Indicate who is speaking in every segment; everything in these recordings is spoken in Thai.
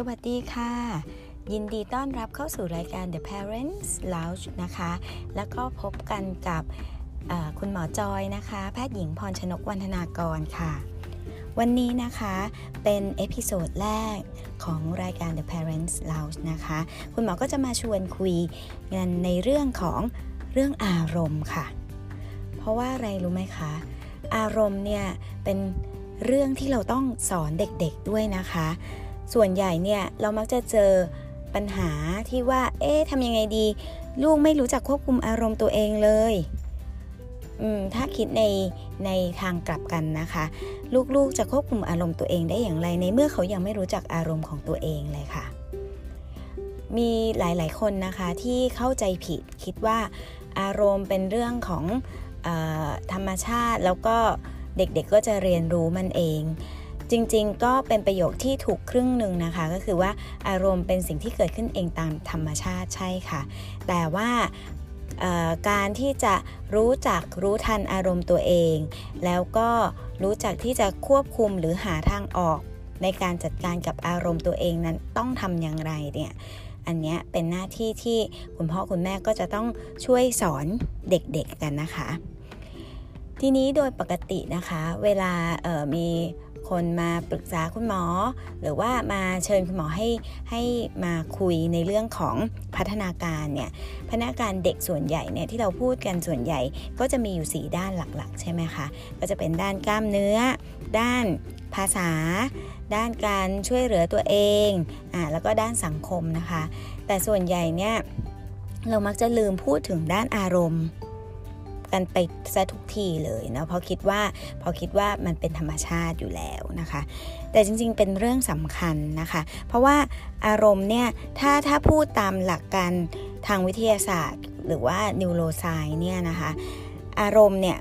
Speaker 1: สวัสดีค่ะ ยินดีต้อนรับเข้าสู่รายการ The Parents Lounge นะคะ แล้วก็พบกันกับคุณหมอจอยนะคะ แพทย์หญิงพรชนกวันธนากรค่ะ วันนี้นะคะเป็น episode แรกของรายการ The Parents Lounge นะคะ คุณหมอก็จะมาชวนคุยกันในเรื่องของเรื่องอารมณ์ค่ะ เพราะว่าอะไรรู้ไหมคะ อารมณ์เนี่ยเป็นเรื่องที่เราต้องสอนเด็กๆด้วยนะคะ ส่วนใหญ่เนี่ยเรามักจะเจอปัญหาที่ว่า เอ๊ะทำยังไงดี ลูกไม่รู้จักควบคุมอารมณ์ตัวเองเลยอืมถ้าคิดในในทางกลับกันนะคะ ลูกๆจะควบคุมอารมณ์ตัวเองได้อย่างไร ในเมื่อเขายังไม่รู้จักอารมณ์ของตัวเองเลยค่ะ มีหลายๆคนนะคะที่เข้าใจผิดคิดว่าอารมณ์เป็นเรื่องของอธรรมชาติแล้วก็เด็กๆกก็จะเรียนรู้มันเอง จริงๆ ก็เป็นประโยคที่ถูกครึ่งหนึ่งนะคะ ก็คือว่าอารมณ์เป็นสิ่งที่เกิดขึ้นเองตามธรรมชาติใช่ค่ะ แต่ว่าการที่จะรู้จักรู้ทันอารมณ์ตัวเอง แล้วก็รู้จักที่จะควบคุมหรือหาทางออก ในการจัดการกับอารมณ์ตัวเองนั้นต้องทำอย่างไรเนี่ยอันนี้เป็นหน้าที่ที่คุณพ่อคุณแม่ก็จะต้องช่วยสอนเด็กๆกันนะคะ ทีนี้โดยปกตินะคะ เวลามี คนมาปรึกษาคุณหมอ หรือว่ามาเชิญคุณหมอให้ให้มาคุยในเรื่องของพัฒนาการเนี่ยพัฒนาการเด็กส่วนใหญ่เนี่ยที่เราพูดกันส่วนใหญ่ก็จะมีอยู่ 4 ด้านหลักๆ ใช่ไหมคะก็จะเป็นด้านกล้ามเนื้อ ด้านภาษา ด้านการช่วยเหลือตัวเองอ่าแล้วก็ด้านสังคมนะคะ แต่ส่วนใหญ่เนี่ยเรามักจะลืมพูดถึงด้านอารมณ์ กันไปซะทุกทีเลยเนาะเพราะคิดว่าเพราะคิดว่ามันเป็นธรรมชาติอยู่แล้วนะคะ แต่จริงๆเป็นเรื่องสำคัญนะคะ เพราะว่าอารมณ์เนี่ยถ้าถ้าพูดตามหลักการทางวิทยาศาสตร์ หรือว่านิวโรไซน์เนี่ยนะคะอารมณ์เนี่ย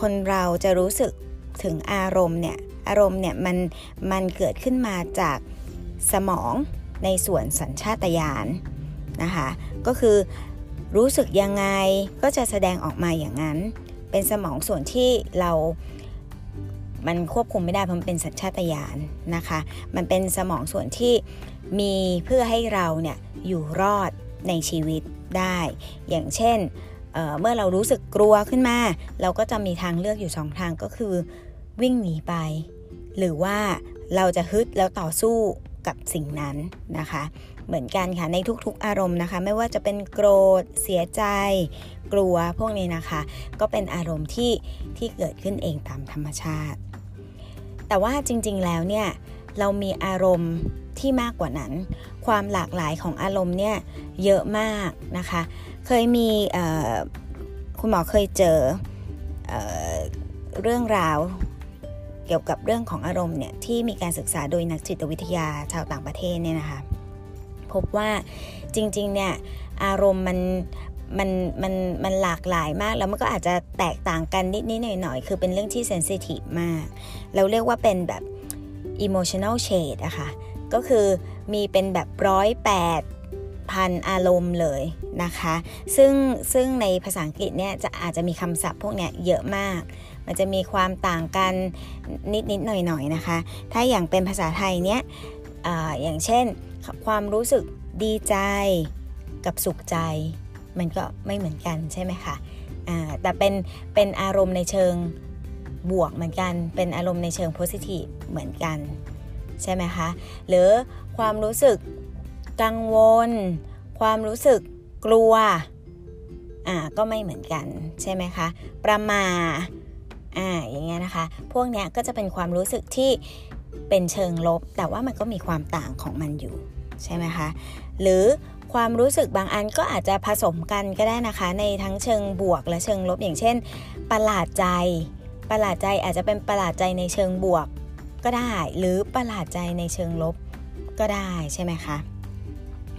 Speaker 1: คนเราจะรู้สึกถึงอารมณ์เนี่ยอารมณ์เนี่ยมันมันเกิดขึ้นมาจากสมองในส่วนสัญชาตญาณนะคะก็คือ รู้สึกยังไงก็จะแสดงออกมาอย่างนั้น เป็นสมองส่วนที่เรามันควบคุมไม่ได้เพราะมันเป็นสัญชาตญาณนะคะ มันเป็นสมองส่วนที่มีเพื่อให้เราเนี่ยอยู่รอดในชีวิตได้ อย่างเช่นเเมื่อเรารู้สึกกลัวขึ้นมา เราก็จะมีทางเลือกอยู่สองทางก็คือ วิ่งหนีไป หรือว่าเราจะฮึดแล้วต่อสู้กับสิ่งนั้นนะคะ เหมือนกันค่ะในทุกๆอารมณ์นะคะ ไม่ว่าจะเป็นโกรธ เสียใจ กลัวพวกนี้นะคะ ก็เป็นอารมณ์ที่ที่เกิดขึ้นเองตามธรรมชาติ แต่ว่าจริงๆแล้วเนี่ยเรามีอารมณ์ที่มากกว่านั้น ความหลากหลายของอารมณ์เนี่ยเยอะมากนะคะ เคยมีคุณหมอเคยเจอเอเรื่องราวเกี่ยวกับเรื่องของอารมณ์เนี่ยที่มีการศึกษาโดยนักจิตวิทยาชาวต่างประเทศเนี่ยนะคะ พบว่าจริงๆเนี่ยอารมณ์มันมันมันมันหลากหลายมาก แล้วมันก็อาจจะแตกต่างกันนิดๆหน่อยๆคือเป็นเรื่องที่เซนซิทีฟมาก เราเรียกว่าเป็นแบบ emotional shade อะคะ่ะก็คือมีเป็นแบบร้อยแปดพันอารมณ์เลยนะคะ ซึ่งซึ่งในภาษาอังกฤษเนี่ยจะอาจจะมีคำศัพท์พวกเนี้ยเยอะมาก มันจะมีความต่างกันนิดๆหน่อยๆนะคะ ถ้าอย่างเป็นภาษาไทยเนี้ยออย่างเช่น ความรู้สึกดีใจกับสุขใจ มันก็ไม่เหมือนกันใช่ไหมคะแต่เป็นเป็นอารมณ์ในเชิงบวกเหมือนกัน เป็นอารมณ์ในเชิงโพสิทีฟเหมือนกันใช่ไหมคะ หรือความรู้สึกกังวล ความรู้สึกกลัว อ่า ก็ไม่เหมือนกันใช่ไหมคะ ประมาอ่า อย่างเงี้ยนะคะ พวกเนี้ยก็จะเป็นความรู้สึกที่เป็นเชิงลบ แต่ว่ามันก็มีความต่างของมันอยู่ ใช่ไหมคะหรือความรู้สึกบางอันก็อาจจะผสมกันก็ได้นะคะ ในทั้งเชิงบวกและเชิงลบอย่างเช่น ประหลาดใจ ประหลาดใจอาจจะเป็นประหลาดใจในเชิงบวกก็ได้ หรือประหลาดใจในเชิงลบก็ได้ใช่ไหมคะ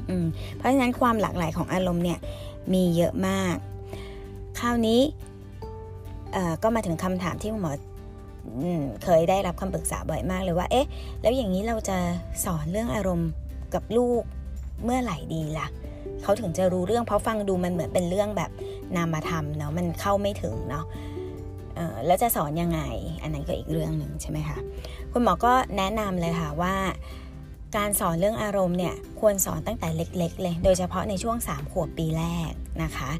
Speaker 1: อืมเพราะฉะนั้นความหลากหลายของอารมณ์เนี่ยมีเยอะมาก คราวนี้ก็มาถึงคำถามที่หมอเคยได้รับคำปรึกษาบ่อยมากเลยว่า เอ๊ะ แล้วอย่างนี้เราจะสอนเรื่องอารมณ์ กับลูกเมื่อไหร่ดีละ่ะเขาถึงจะรู้เรื่องเพราะฟังดูมันเหมือนเป็นเรื่องแบบนามธรรมเนาะมันเข้าไม่ถึงเนาะแล้วจะสอนยังไง อันนั้นก็อีกเรื่องหนึ่งใช่ไหมคะคุณหมอก็แนะนำเลยค่ะว่า การสอนเรื่องอารมณ์เนี่ยควรสอนตั้งแต่เล็กๆเลย โดยเฉพาะในช่วง 3 ขวบปีแรกนะคะ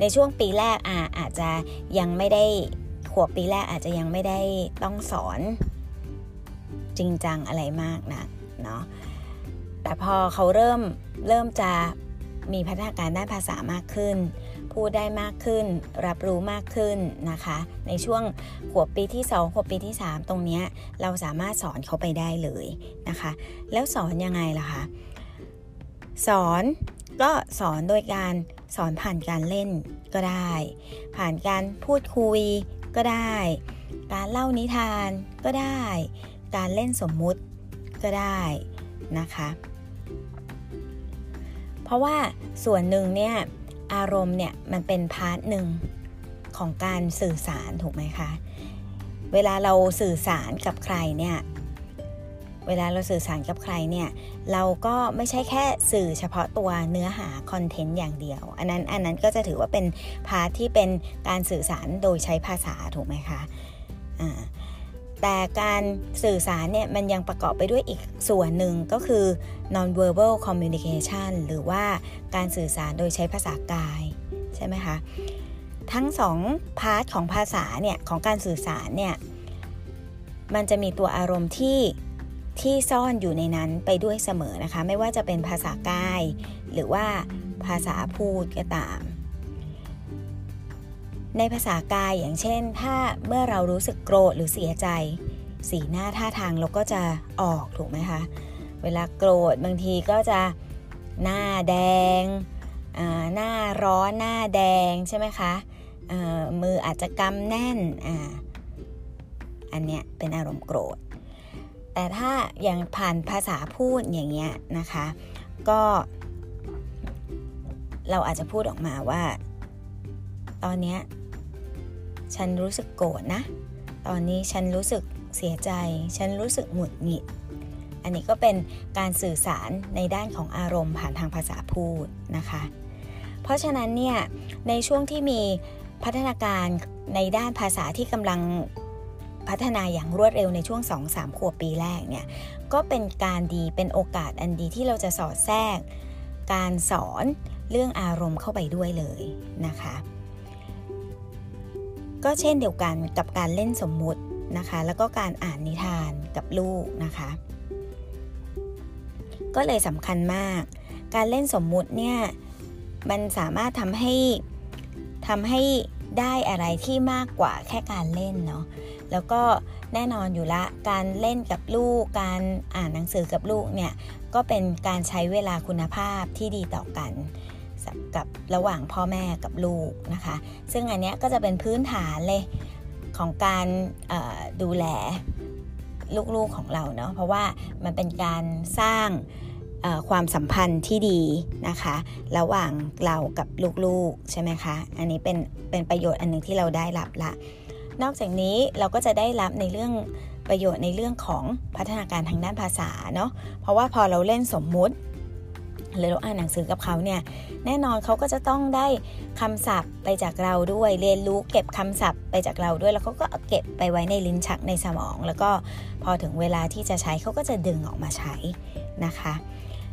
Speaker 1: ในช่วงปีแรกอาอาจจะยังไม่ได้ขวบปีแรกอาจจะยังไม่ได้ต้องสอนจริงจังอะไรมากนะเนาะ แต่พอเขาเริ่มเริ่มจะมีพัฒนาการด้านภาษามากขึ้น พูดได้มากขึ้น รับรู้มากขึ้นนะคะ ในช่วงขวบปีที่ 2 ขวบปีที่ 3 ตรงนี้เราสามารถสอนเขาไปได้เลยนะคะ แล้วสอนยังไงล่ะคะ สอนก็สอนโดยการสอนผ่านการเล่นก็ได้ ผ่านการพูดคุยก็ได้ การเล่านิทานก็ได้ การเล่นสมมุติก็ได้นะคะ เพราะว่าส่วนหนึ่งเนี่ยอารมณ์เนี่ยมันเป็นพาร์ทหนึ่งของการสื่อสารถูกไหมคะ เวลาเราสื่อสารกับใครเนี่ยเวลาเราสื่อสารกับใครเนี่ยเราก็ไม่ใช่แค่สื่อเฉพาะตัวเนื้อหา content อย่างเดียว อันนั้นอันนั้นก็จะถือว่าเป็น part ที่เป็นการสื่อสารโดยใช้ภาษาถูกไหมคะอ่า แต่การสื่อสารเนี่ยมันยังประกอบไปด้วยอีกส่วนหนึ่งก็คือ non-verbal communication หรือว่าการสื่อสารโดยใช้ภาษากายใช่ไหมคะ ทั้งสอง part ของภาษาเนี่ยของการสื่อสารเนี่ยมันจะมีตัวอารมณ์ที่ที่ซ่อนอยู่ในนั้นไปด้วยเสมอนะคะ ไม่ว่าจะเป็นภาษากาย หรือว่าภาษาพูดก็ตาม ในภาษากายอย่างเช่น ถ้าเมื่อเรารู้สึกโกรธหรือเสียใจ สีหน้าท่าทางเราก็จะออกถูกไหมคะ เวลาโกรธบางทีก็จะหน้าแดงหน้าร้อนหน้าแดงใช่ไหมคะมืออาจจะกำแน่นออันเนี้ยเป็นอารมณ์โกรธ แต่ถ้าอย่างผ่านภาษาพูดอย่างเงี้ยนะคะ ก็ เราอาจจะพูดออกมาว่า ตอนเนี้ย ฉันรู้สึกโกรธนะ ตอนนี้ฉันรู้สึกเสียใจ ฉันรู้สึกหงุดหงิด อันนี้ก็เป็นการสื่อสารในด้านของอารมณ์ผ่านทางภาษาพูดนะคะ เพราะฉะนั้นเนี่ยในช่วงที่มีพัฒนาการในด้านภาษาที่กำลังพัฒนาอย่างรวดเร็วในช่วง 2-3 ขวบปีแรกเนี่ยก็เป็นการดีเป็นโอกาสอันดีที่เราจะสอดแทรก การสอนเรื่องอารมณ์เข้าไปด้วยเลยนะคะ ก็เช่นเดียวกันกับการเล่นสมมุตินะคะ แล้วก็การอ่านนิทานกับลูกนะคะ ก็เลยสำคัญมาก การเล่นสมมุติเนี่ยมันสามารถทำให้ทำให้ได้อะไรที่มากกว่าแค่การเล่นเนาะแล้วก็แน่นอนอยู่ละ การเล่นกับลูก การอ่านหนังสือกับลูกเนี่ย ก็เป็นการใช้เวลาคุณภาพที่ดีต่อกัน กับระหว่างพ่อแม่กับลูกนะคะ ซึ่งอันนี้ก็จะเป็นพื้นฐานเลยของการดูแลลูกๆของเราเนาะเพราะว่ามันเป็นการสร้างความสัมพันธ์ที่ดีนะคะ ระหว่างเรากับลูกๆใช่ไหมคะ อันนี้เป็นเป็นประโยชน์อันหนึ่งที่เราได้รับละ นอกจากนี้เราก็จะได้รับในเรื่องประโยชน์ในเรื่องของพัฒนาการทางด้านภาษาเนาะเพราะว่าพอเราเล่นสมมุติ หรือเราอ่านหนังสือกับเขาเนี่ยแน่นอนเขาก็จะต้องได้คำศัพท์ไปจากเราด้วยเรียนรู้เก็บคำศัพท์ไปจากเราด้วย แล้วเขาก็เก็บไปไว้ในลิ้นชักในสมอง แล้วก็พอถึงเวลาที่จะใช้เขาก็จะดึงออกมาใช้นะคะ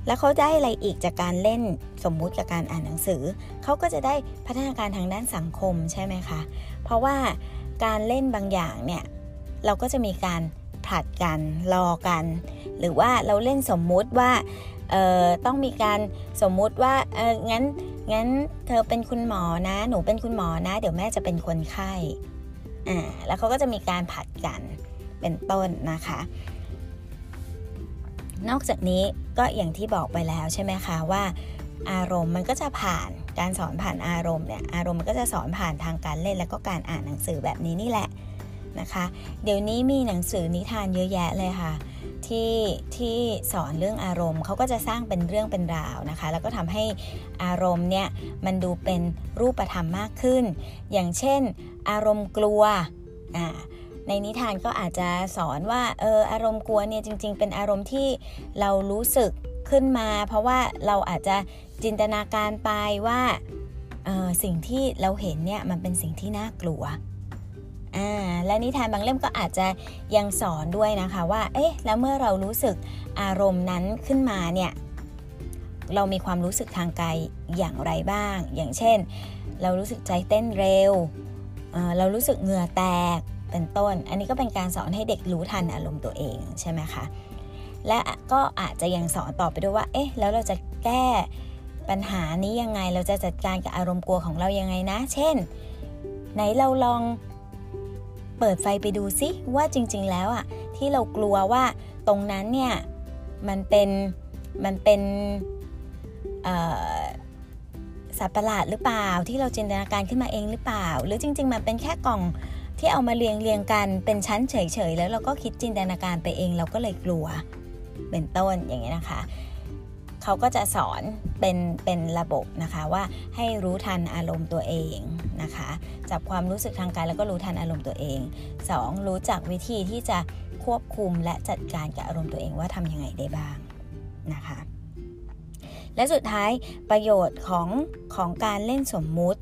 Speaker 1: แล้วเขาได้อะไรอีกจากการเล่นสมมุติกับการอ่านหนังสือ เขาก็จะได้พัฒนาการทางด้านสังคมใช่ไหมคะเพราะว่าการเล่นบางอย่างเนี่ยเราก็จะมีการผลัดกันรอกัน หรือว่าเราเล่นสมมุติว่า ต้องมีการสมมุติว่าเอองั้นงั้นเธอเป็นคุณหมอนะ หนูเป็นคุณหมอนะ เดี๋ยวแม่จะเป็นคนไข้อ่าแล้วเขาก็จะมีการผัดกันเป็นต้นนะคะ นอกจากนี้ก็อย่างที่บอกไปแล้วใช่ไหมคะว่าอารมณ์มันก็จะผ่านการสอนผ่านอารมณ์เนี่ยอารมณ์มันก็จะสอนผ่านทางการเล่นแล้วก็การอ่านหนังสือแบบนี้นี่แหละ นะคะ เดี๋ยวนี้มีหนังสือนิทานเยอะแยะเลยค่ะ ที่ที่สอนเรื่องอารมณ์เขาก็จะสร้างเป็นเรื่องเป็นราวนะคะ แล้วก็ทำให้อารมณ์เนี่ยมันดูเป็นรูปธรรมมากขึ้น อย่างเช่น อารมณ์กลัวอ่าในนิทานก็อาจจะสอนว่าเอออารมณ์กลัวเนี่ยจริง ๆ เป็นอารมณ์ที่เรารู้สึกขึ้นมา เพราะว่าเราอาจจะจินตนาการไปว่าสิ่งที่เราเห็นเนี่ยมันเป็นสิ่งที่น่ากลัว อ่าและนิทานบางเล่มก็อาจจะยังสอนด้วยนะคะว่า เอ๊ะ แล้วเมื่อเรารู้สึกอารมณ์นั้นขึ้นมาเนี่ย เรามีความรู้สึกทางกายอย่างไรบ้าง อย่างเช่น เรารู้สึกใจเต้นเร็ว เรารู้สึกเหงื่อแตก เป็นต้น อันนี้ก็เป็นการสอนให้เด็กรู้ทันอารมณ์ตัวเองใช่ไหมคะ และก็อาจจะยังสอนต่อไปด้วยว่า เอ๊ะ แล้วเราจะแก้ปัญหานี้ยังไง เราจะจัดการกับอารมณ์กลัวของเรายังไงนะ เช่น ไหนเราลอง เปิดไฟไปดูซิว่าจริง ๆ แล้วอะที่เรากลัวว่าตรงนั้นเนี่ยมันเป็นมันเป็นสัตว์ประหลาดหรือเปล่า ที่เราจินตนาการขึ้นมาเองหรือเปล่า หรือจริง ๆ มันเป็นแค่กล่องที่เอามาเรียงเรียงกันเป็นชั้นเฉยๆแล้วเราก็คิดจินตนาการไปเอง เราก็เลยกลัวเป็นต้นอย่างเงี้ยนะคะ เขาก็จะสอนเป็นเป็นระบบนะคะว่าให้รู้ทันอารมณ์ตัวเองนะคะจับความรู้สึกทางกายแล้วก็รู้ทันอารมณ์ตัวเอง 2. รู้จักวิธีที่จะควบคุมและจัดการกับอารมณ์ตัวเองว่าทำยังไงได้บ้างนะคะและสุดท้ายประโยชน์ของของการเล่นสมมุติ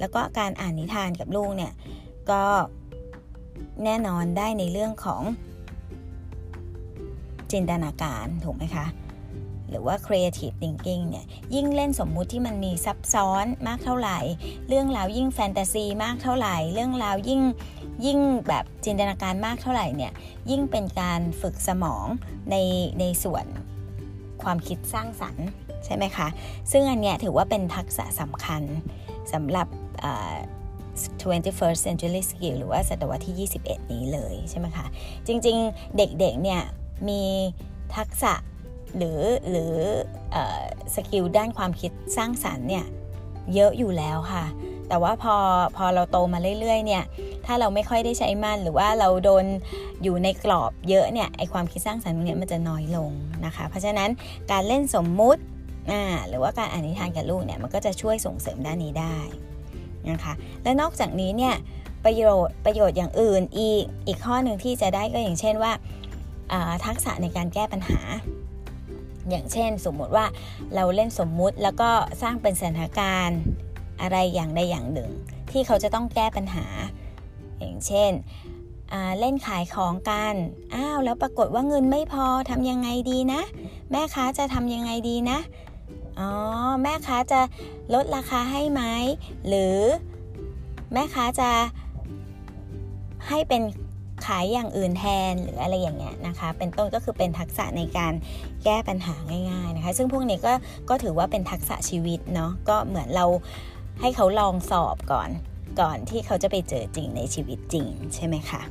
Speaker 1: แล้วก็การอ่านนิทานกับลูกเนี่ยก็แน่นอนได้ในเรื่องของจินตนาการถูกไหมคะ หรือว่า creative thinking เนี่ยยิ่งเล่นสมมุติที่มันมีซับซ้อนมากเท่าไหร่ เรื่องราวยิ่งแฟนตาซีมากเท่าไหร่ เรื่องราวยิ่งยิ่งแบบจินตนาการมากเท่าไหร่เนี่ยยิ่งเป็นการฝึกสมองในในส่วนความคิดสร้างสรรค์ใช่ไหมคะ ซึ่งอันเนี้ยถือว่าเป็นทักษะสำคัญสำหรับ 21st century skill หรือว่าศตวรรษที่ 21 นี้เลยใช่ไหมคะ จริงๆ เด็กๆ เนี่ยมีทักษะ หรือหรือskill ด้านความคิดสร้างสรรค์เนี่ยเยอะอยู่แล้วค่ะ แต่ว่าพอพอเราโตมาเรื่อยๆเนี่ยถ้าเราไม่ค่อยได้ใช้มันหรือว่าเราโดนอยู่ในกรอบเยอะเนี่ยไอ้ความคิดสร้างสรรค์เนี่ยมันจะน้อยลงนะคะ เพราะฉะนั้นการเล่นสมมุติหรือว่าการอ่านนิทานกับลูกเนี่ยมันก็จะช่วยส่งเสริมด้านนี้ได้นะคะและนอกจากนี้เนี่ยประโยชน์ประโยชน์อย่างอื่นอีกอีกข้อหนึ่งที่จะได้ก็อย่างเช่นว่าทักษะในการแก้ปัญหา อย่างเช่น สมมุติว่าเราเล่นสมมุติแล้วก็สร้างเป็นสถานการณ์อะไรอย่างใดอย่างหนึ่ง ที่เขาจะต้องแก้ปัญหา อย่างเช่นเล่นขายของกัน อ้าวแล้วปรากฏว่าเงินไม่พอทำยังไงดีนะ แม่ค้าจะทำยังไงดีนะ อ๋อ แม่ค้าจะลดราคาให้ไหม หรือแม่ค้าจะให้เป็น ขายอย่างอื่นแทนหรืออะไรอย่างเงี้ยนะคะ เป็นต้นก็คือเป็นทักษะในการแก้ปัญหาง่ายๆนะคะ ซึ่งพวกนี้ก็ก็ถือว่าเป็นทักษะชีวิตเนาะก็เหมือนเราให้เขาลองสอบก่อนก่อนที่เขาจะไปเจอจริงในชีวิตจริงใช่ไหมคะ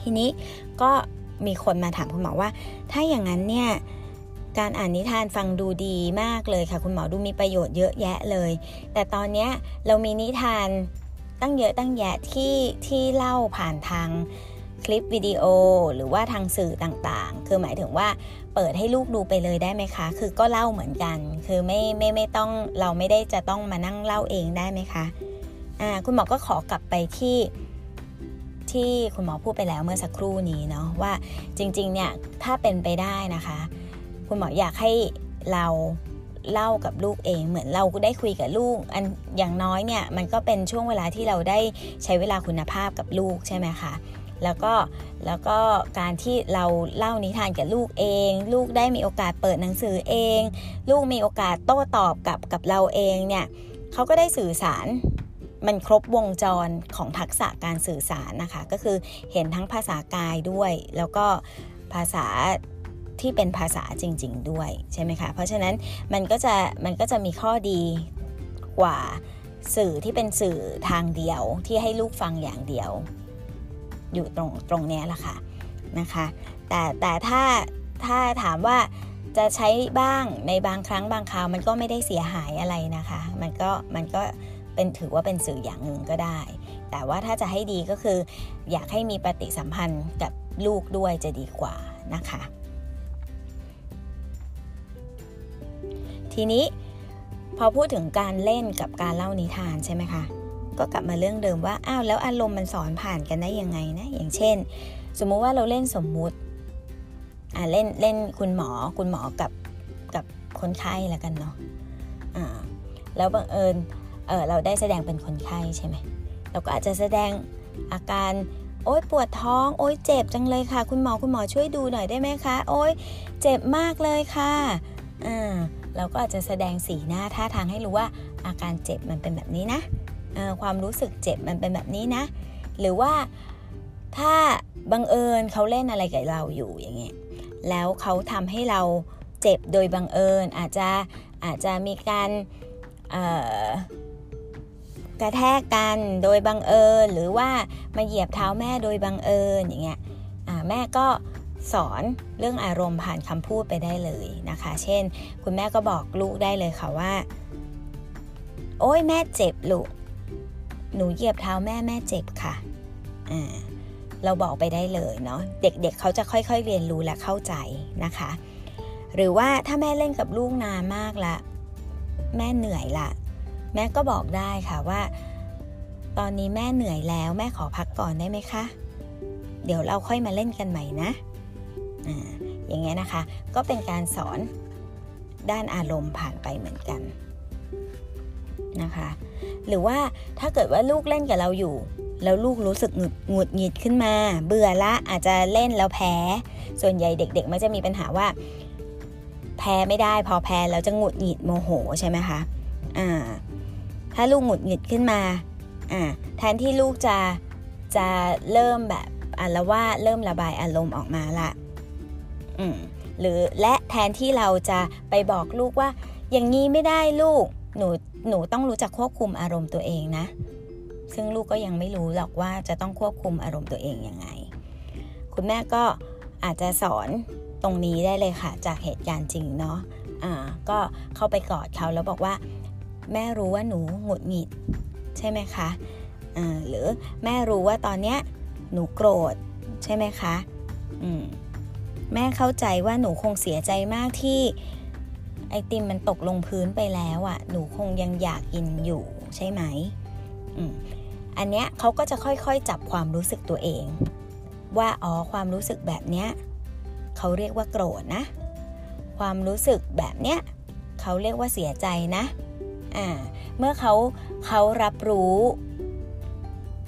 Speaker 1: ทีนี้ก็มีคนมาถามคุณหมอว่า ถ้าอย่างนั้นเนี่ยการอ่านนิทานฟังดูดีมากเลยค่ะ คุณหมอดูมีประโยชน์เยอะแยะเลย แต่ตอนนี้เรามีนิทาน ตั้งเยอะตั้งแยะที่ที่เล่าผ่านทางคลิปวิดีโอหรือว่าทางสื่อต่างๆ คือหมายถึงว่าเปิดให้ลูกดูไปเลยได้ไหมคะ คือก็เล่าเหมือนกัน คือไม่ไม่ไม่ต้องเราไม่ได้จะต้องมานั่งเล่าเองได้ไหมคะอ่าคุณหมอก็ขอกลับไปที่ที่คุณหมอพูดไปแล้วเมื่อสักครู่นี้เนาะว่าจริงๆเนี่ยถ้าเป็นไปได้นะคะ คุณหมออยากให้เรา เล่ากับลูกเอง เหมือนเราได้คุยกับลูก อันอย่างน้อยเนี่ยมันก็เป็นช่วงเวลาที่เราได้ใช้เวลาคุณภาพกับลูกใช่ไหมคะแล้วก็แล้วก็การที่เราเล่านิทานกับลูกเอง ลูกได้มีโอกาสเปิดหนังสือเอง ลูกมีโอกาสโต้ตอบกับกับเราเองเนี่ยเขาก็ได้สื่อสารมันครบวงจรของทักษะการสื่อสารนะคะ ก็คือเห็นทั้งภาษากายด้วย แล้วก็ภาษา ที่เป็นภาษาจริง ๆ ด้วยใช่ไหมคะ เพราะฉะนั้นมันก็จะมันก็จะมีข้อดีกว่าสื่อที่เป็นสื่อทางเดียวที่ให้ลูกฟังอย่างเดียว อยู่ตรงตรงนี้แหละค่ะนะคะแต่แต่ถ้าถ้าถามว่าจะใช้บ้างในบางครั้งบางคราวมันก็ไม่ได้เสียหายอะไรนะคะ มันก็มันก็เป็นถือว่าเป็นสื่ออย่างหนึ่งก็ได้ แต่ว่าถ้าจะให้ดีก็คือ อยากให้มีปฏิสัมพันธ์กับลูกด้วยจะดีกว่านะคะ ทีนี้พอพูดถึงการเล่นกับการเล่านิทานใช่ไหมคะก็กลับมาเรื่องเดิมว่าอ้าวแล้วอารมณ์มันสอนผ่านกันได้ยังไงนะอย่างเช่น สมมุติว่าเราเล่นสมมุติอ่าเล่นเล่นคุณหมอคุณหมอกับกับคนไข้แล้วกันเนาะอ่าแล้วบังเอิญเออเราได้แสดงเป็นคนไข้ใช่ไหมเราก็อาจจะแสดงอาการโอ๊ยปวดท้องโอ๊ยเจ็บจังเลยค่ะ คุณหมอคุณหมอช่วยดูหน่อยได้ไหมคะ โอ๊ยเจ็บมากเลยค่ะอ่า เราก็อาจจะแสดงสีหน้าท่าทางให้รู้ว่าอาการเจ็บมันเป็นแบบนี้นะความรู้สึกเจ็บมันเป็นแบบนี้นะ หรือว่าถ้าบังเอิญเขาเล่นอะไรกับเราอยู่อย่างเงี้ยแล้วเขาทำให้เราเจ็บโดยบังเอิญอาจจะอาจจะมีการกระแทกกันโดยบังเอิญหรือว่ามาเหยียบเท้าแม่โดยบังเอิญอย่างเงี้ยแม่ก็ สอนเรื่องอารมณ์ผ่านคำพูดไปได้เลยนะคะ เช่น คุณแม่ก็บอกลูกได้เลยค่ะว่า โอ้ยแม่เจ็บลูก หนูเหยียบเท้าแม่แม่เจ็บค่ะอ่าเราบอกไปได้เลยเนาะเด็กๆเเขาจะค่อยๆเรียนรู้และเข้าใจนะคะ หรือว่าถ้าแม่เล่นกับลูกนานมากละ แม่เหนื่อยละแม่ก็บอกได้ค่ะว่า ตอนนี้แม่เหนื่อยแล้ว แม่ขอพักก่อนได้ไหมคะ เดี๋ยวเราค่อยมาเล่นกันใหม่นะ อย่างเงี้ยนะคะ ก็เป็นการสอนด้านอารมณ์ผ่านไปเหมือนกันนะคะ หรือว่าถ้าเกิดว่าลูกเล่นกับเราอยู่ แล้วลูกรู้สึกหงุดหงุดหงิดขึ้นมา เบื่อละอาจจะเล่นแล้วแพ้ ส่วนใหญ่เด็กๆมันจะมีปัญหาว่า แพ้ไม่ได้พอแพ้แล้วจะหงุดหงิดโมโหใช่ไหมคะอ่าถ้าลูกหงุดหงิดขึ้นมาอ่าแทนที่ลูกจะจะเริ่มแบบอารว่าเริ่มระบายอารมณ์ออกมาละ หรือและแทนที่เราจะไปบอกลูกว่า อย่างนี้ไม่ได้ลูกหนูหนูต้องรู้จักควบคุมอารมณ์ตัวเองนะ ซึ่งลูกก็ยังไม่รู้หรอกว่าจะต้องควบคุมอารมณ์ตัวเองยังไง คุณแม่ก็อาจจะสอนตรงนี้ได้เลยค่ะ จากเหตุการณ์จริงเนาะอ่าก็เข้าไปกอดเขาแล้วบอกว่า แม่รู้ว่าหนูหงุดหงิด ใช่ไหมคะหรือแม่รู้ว่าตอนเนี้ยหนูโกรธใช่ไหมคะ แม่เข้าใจว่าหนูคงเสียใจมากที่ไอติมมันตกลงพื้นไปแล้วอะ่ะ หนูคงยังอยากกินอยู่ใช่ไหมออันเนี้ยเขาก็จะค่อยๆจับความรู้สึกตัวเอง ว่าอ๋อความรู้สึกแบบเนี้ยเขาเรียกว่าโกรธนะ ความรู้สึกแบบเนี้ยเขาเรียกว่าเสียใจนะอ่าเมื่อเขาเขารับรู้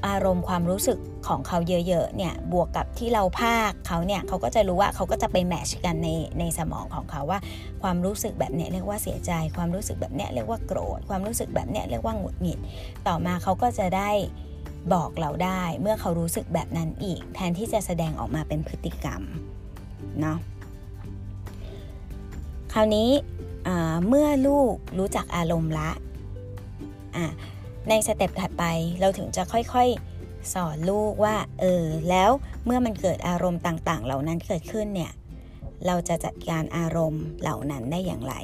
Speaker 1: อารมณ์ความรู้สึก ของเขาเยอะๆเนี่ยบวกกับที่เราภาคเขาเนี่ยเขาก็จะรู้ว่าเขาก็จะไปแมชกันในในสมองของเขาว่า ความรู้สึกแบบเนี้ยเรียกว่าเสียใจ ความรู้สึกแบบเนี้ยเรียกว่าโกรธ ความรู้สึกแบบเนี้ยเรียกว่าหงุดหงิด ต่อมาเขาก็จะได้บอกเราได้เมื่อเขารู้สึกแบบนั้นอีก แทนที่จะแสดงออกมาเป็นพฤติกรรมเนาะคราวนี้เมื่อลูกรู้จักอารมณ์ละใน step ถัดไปเราถึงจะค่อยๆ สอนลูกว่าเออแล้วเมื่อมันเกิดอารมณ์ต่างๆ เหล่านั้นเกิดขึ้นเนี่ยเราจะจัดการอารมณ์เหล่านั้นได้อย่างไร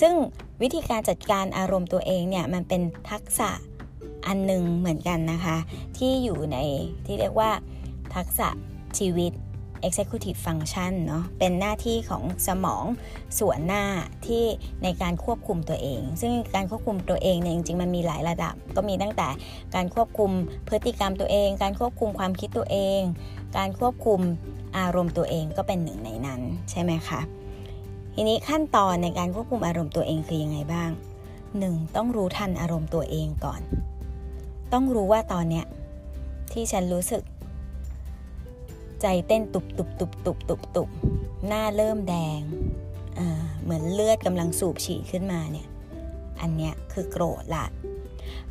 Speaker 1: ซึ่งวิธีการจัดการอารมณ์ตัวเองเนี่ยมันเป็นทักษะอันหนึ่งเหมือนกันนะคะ ที่อยู่ในที่เรียกว่าทักษะชีวิต executive function เนาะเป็นหน้าที่ของสมองส่วนหน้าที่ในการควบคุมตัวเอง ซึ่งการควบคุมตัวเองเนี่ยจริงๆ มันมีหลายระดับ ก็มีตั้งแต่การควบคุมพฤติกรรมตัวเอง การควบคุมความคิดตัวเอง การควบคุมอารมณ์ตัวเองก็เป็นหนึ่งในนั้นใช่ไหมคะทีนี้ขั้นตอนในการควบคุมอารมณ์ตัวเองคือยังไงบ้าง 1. ต้องรู้ทันอารมณ์ตัวเองก่อน ต้องรู้ว่าตอนเนี้ยที่ฉันรู้สึก ใจเต้นตุบตุบตุบตุบตุบตุบหน้าเริ่มแดง เหมือนเลือดกำลังสูบฉีดขึ้นมาเนี่ย อันเนี้ยคือโกรธละ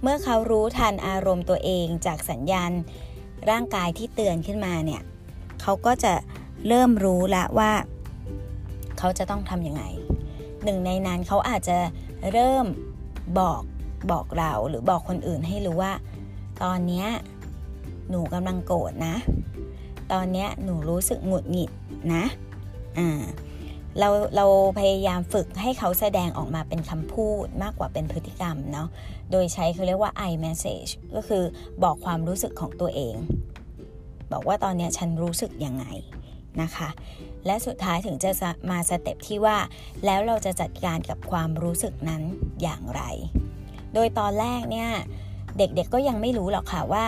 Speaker 1: เมื่อเขารู้ทันอารมณ์ตัวเองจากสัญญาณร่างกายที่เตือนขึ้นมาเนี่ย เขาก็จะเริ่มรู้ละว่า เขาจะต้องทำยังไง หนึ่งในนั้นเขาอาจจะเริ่มบอกบอกเราหรือบอกคนอื่นให้รู้ว่า ตอนนี้หนูกำลังโกรธนะ ตอนนี้หนูรู้สึกหงุดหงิดนะอ่าเราเราพยายามฝึกให้เขาแสดงออกมาเป็นคำพูดมากกว่าเป็นพฤติกรรมเนาะโดยใช้เขาเรียกว่า I message ก็คือบอกความรู้สึกของตัวเอง บอกว่าตอนนี้ฉันรู้สึกยังไงนะคะ และสุดท้ายถึงจะมาสเต็ปที่ว่า แล้วเราจะจัดการกับความรู้สึกนั้นอย่างไร โดยตอนแรกเนี่ย เด็กๆกก็ยังไม่รู้หรอกค่ะว่า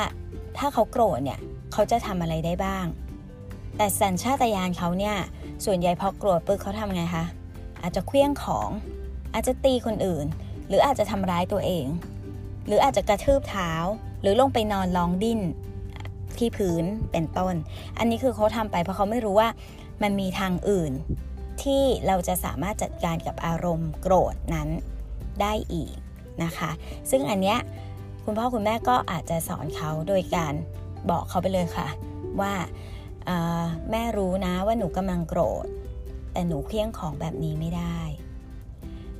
Speaker 1: ถ้าเขาโกรธเนี่ย เขาจะทำอะไรได้บ้าง แต่สัญชาตญาณเขาเนี่ย ส่วนใหญ่พอโกรธปึ๊บเขาทำไงคะ อาจจะเคลี้ยงของ อาจจะตีคนอื่น หรืออาจจะทำร้ายตัวเอง หรืออาจจะกระทืบเท้า หรือลงไปนอนร้องดิ้นที่พื้นเป็นต้น อันนี้คือเขาทำไปเพราะเขาไม่รู้ว่ามันมีทางอื่น ที่เราจะสามารถจัดการกับอารมณ์โกรธนั้นได้อีกนะคะ ซึ่งอันเนี้ยคุณพ่อคุณแม่ก็อาจจะสอนเขาโดยการ บอกเขาไปเลยค่ะ ว่าแม่รู้นะว่าหนูกำลังโกรธ แต่หนูเพี้ยงของแบบนี้ไม่ได้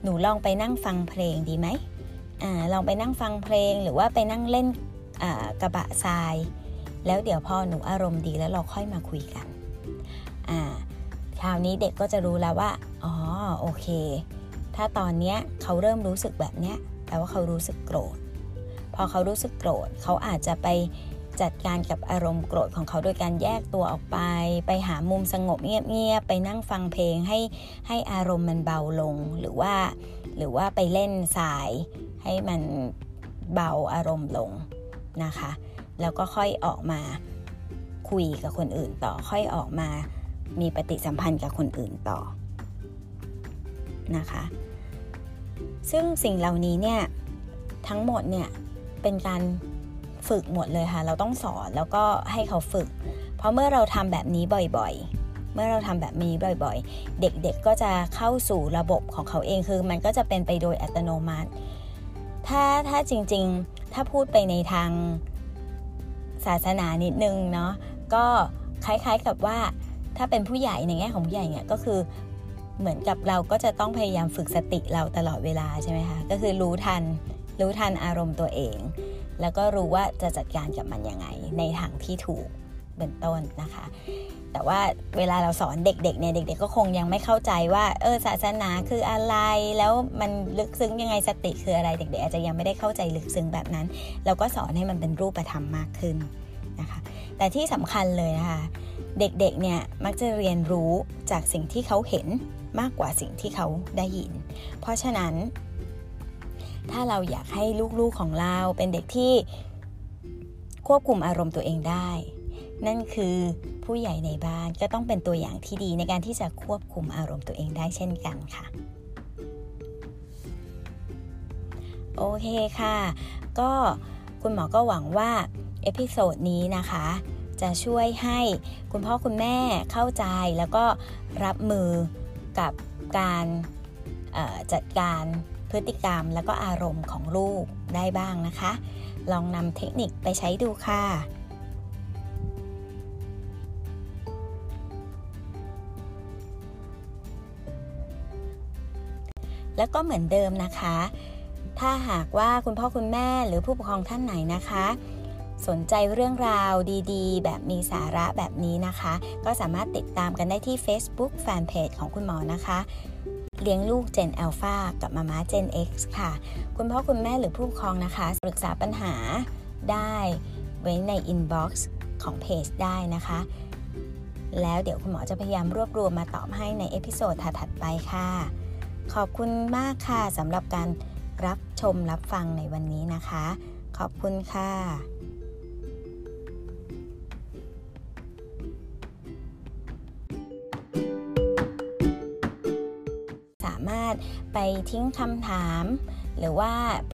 Speaker 1: หนูลองไปนั่งฟังเพลงดีไหมอลองไปนั่งฟังเพลงหรือว่าไปนั่งเล่นกระบะทราย แล้วเดี๋ยวพอหนูอารมณ์ดีแล้วเราค่อยมาคุยกันคราวนี้เด็กก็จะรู้แล้วว่า อ๋อ โอเค ถ้าตอนนี้เขาเริ่มรู้สึกแบบเนี้ยแปลว่าเขารู้สึกโกรธ พอเขารู้สึกโกรธ เขาอาจจะไป จัดการกับอารมณ์โกรธของเขาโดยการแยกตัวออกไป ไปหามุมสงบเงียบๆไปนั่งฟังเพลงให้ให้อารมณ์มันเบาลงหรือว่า หรือว่าไปเล่นสาย ให้มันเบาอารมณ์ลงนะคะ แล้วก็ค่อยออกมาคุยกับคนอื่นต่อค่อยออกมามีปฏิสัมพันธ์กับคนอื่นต่อนะคะ ซึ่งสิ่งเหล่านี้เนี่ยทั้งหมดเนี่ยเป็นการ ฝึกหมดเลยค่ะ เราต้องสอนแล้วก็ให้เขาฝึก เพราะเมื่อเราทำแบบนี้บ่อยๆ เมื่อเราทำแบบนี้บ่อยๆ เด็กๆก็จะเข้าสู่ระบบของเขาเองคือ มันก็จะเป็นไปโดยอัตโนมัติ ถ้าถ้าจริงๆถ้าพูดไปในทางศาสนานิดนึงเนาะก็คล้ายๆกับว่าถ้าเป็นผู้ใหญ่ในแง่ของผู้ใหญ่เนี่ยก็คือเหมือนกับเราก็จะต้องพยายามฝึกสติเราตลอดเวลาใช่ไหมคะก็คือรู้ทันรู้ทันอารมณ์ตัวเอง แล้วก็รู้ว่าจะจัดการกับมันยังไง ในทางที่ถูกเป็นต้นนะคะ แต่ว่าเวลาเราสอนเด็กๆเนี่ยเด็ก ๆ ก็คงยังไม่เข้าใจว่าเออศาสนาคืออะไรแล้วมันลึกซึ้งยังไงสติคืออะไรเด็กๆอาจจะยังไม่ได้เข้าใจลึกซึ้งแบบนั้น เราก็สอนให้มันเป็นรูปธรรมมากขึ้นนะคะ แต่ที่สำคัญเลยนะคะเด็กๆเนี่ยมักจะเรียนรู้จากสิ่งที่เขาเห็นมากกว่าสิ่งที่เขาได้ยิน เพราะฉะนั้น ถ้าเราอยากให้ลูกๆของเราเป็นเด็กที่ควบคุมอารมณ์ตัวเองได้ นั่นคือผู้ใหญ่ในบ้านก็ต้องเป็นตัวอย่างที่ดีในการที่จะควบคุมอารมณ์ตัวเองได้เช่นกันค่ะ โอเคค่ะ ก็คุณหมอก็หวังว่า episode นี้นะคะ จะช่วยให้คุณพ่อคุณแม่เข้าใจแล้วก็รับมือกับการจัดการ พฤติกรรมและก็อารมณ์ของลูกได้บ้างนะคะ ลองนำเทคนิคไปใช้ดูค่ะแล้วก็เหมือนเดิมนะคะ ถ้าหากว่าคุณพ่อคุณแม่หรือผู้ปกครองท่านไหนนะคะ สนใจเรื่องราวดีๆ แบบมีสาระแบบนี้นะคะ ก็สามารถติดตามกันได้ที่ Facebook Fanpage ของคุณหมอนะคะ เลี้ยงลูก Gen Alpha กับมาม่า Gen X ค่ะ คุณพ่อคุณแม่หรือผู้ปกครองนะคะ ปรึกษาปัญหาได้ไว้ใน inbox ของเพจได้นะคะ แล้วเดี๋ยวคุณหมอจะพยายามรวบรวมมาตอบให้ใน episode ถัดๆไปค่ะ ขอบคุณมากค่ะสำหรับการรับชมรับฟังในวันนี้นะคะ ขอบคุณค่ะ ไปทิ้งคำถาม หรือว่า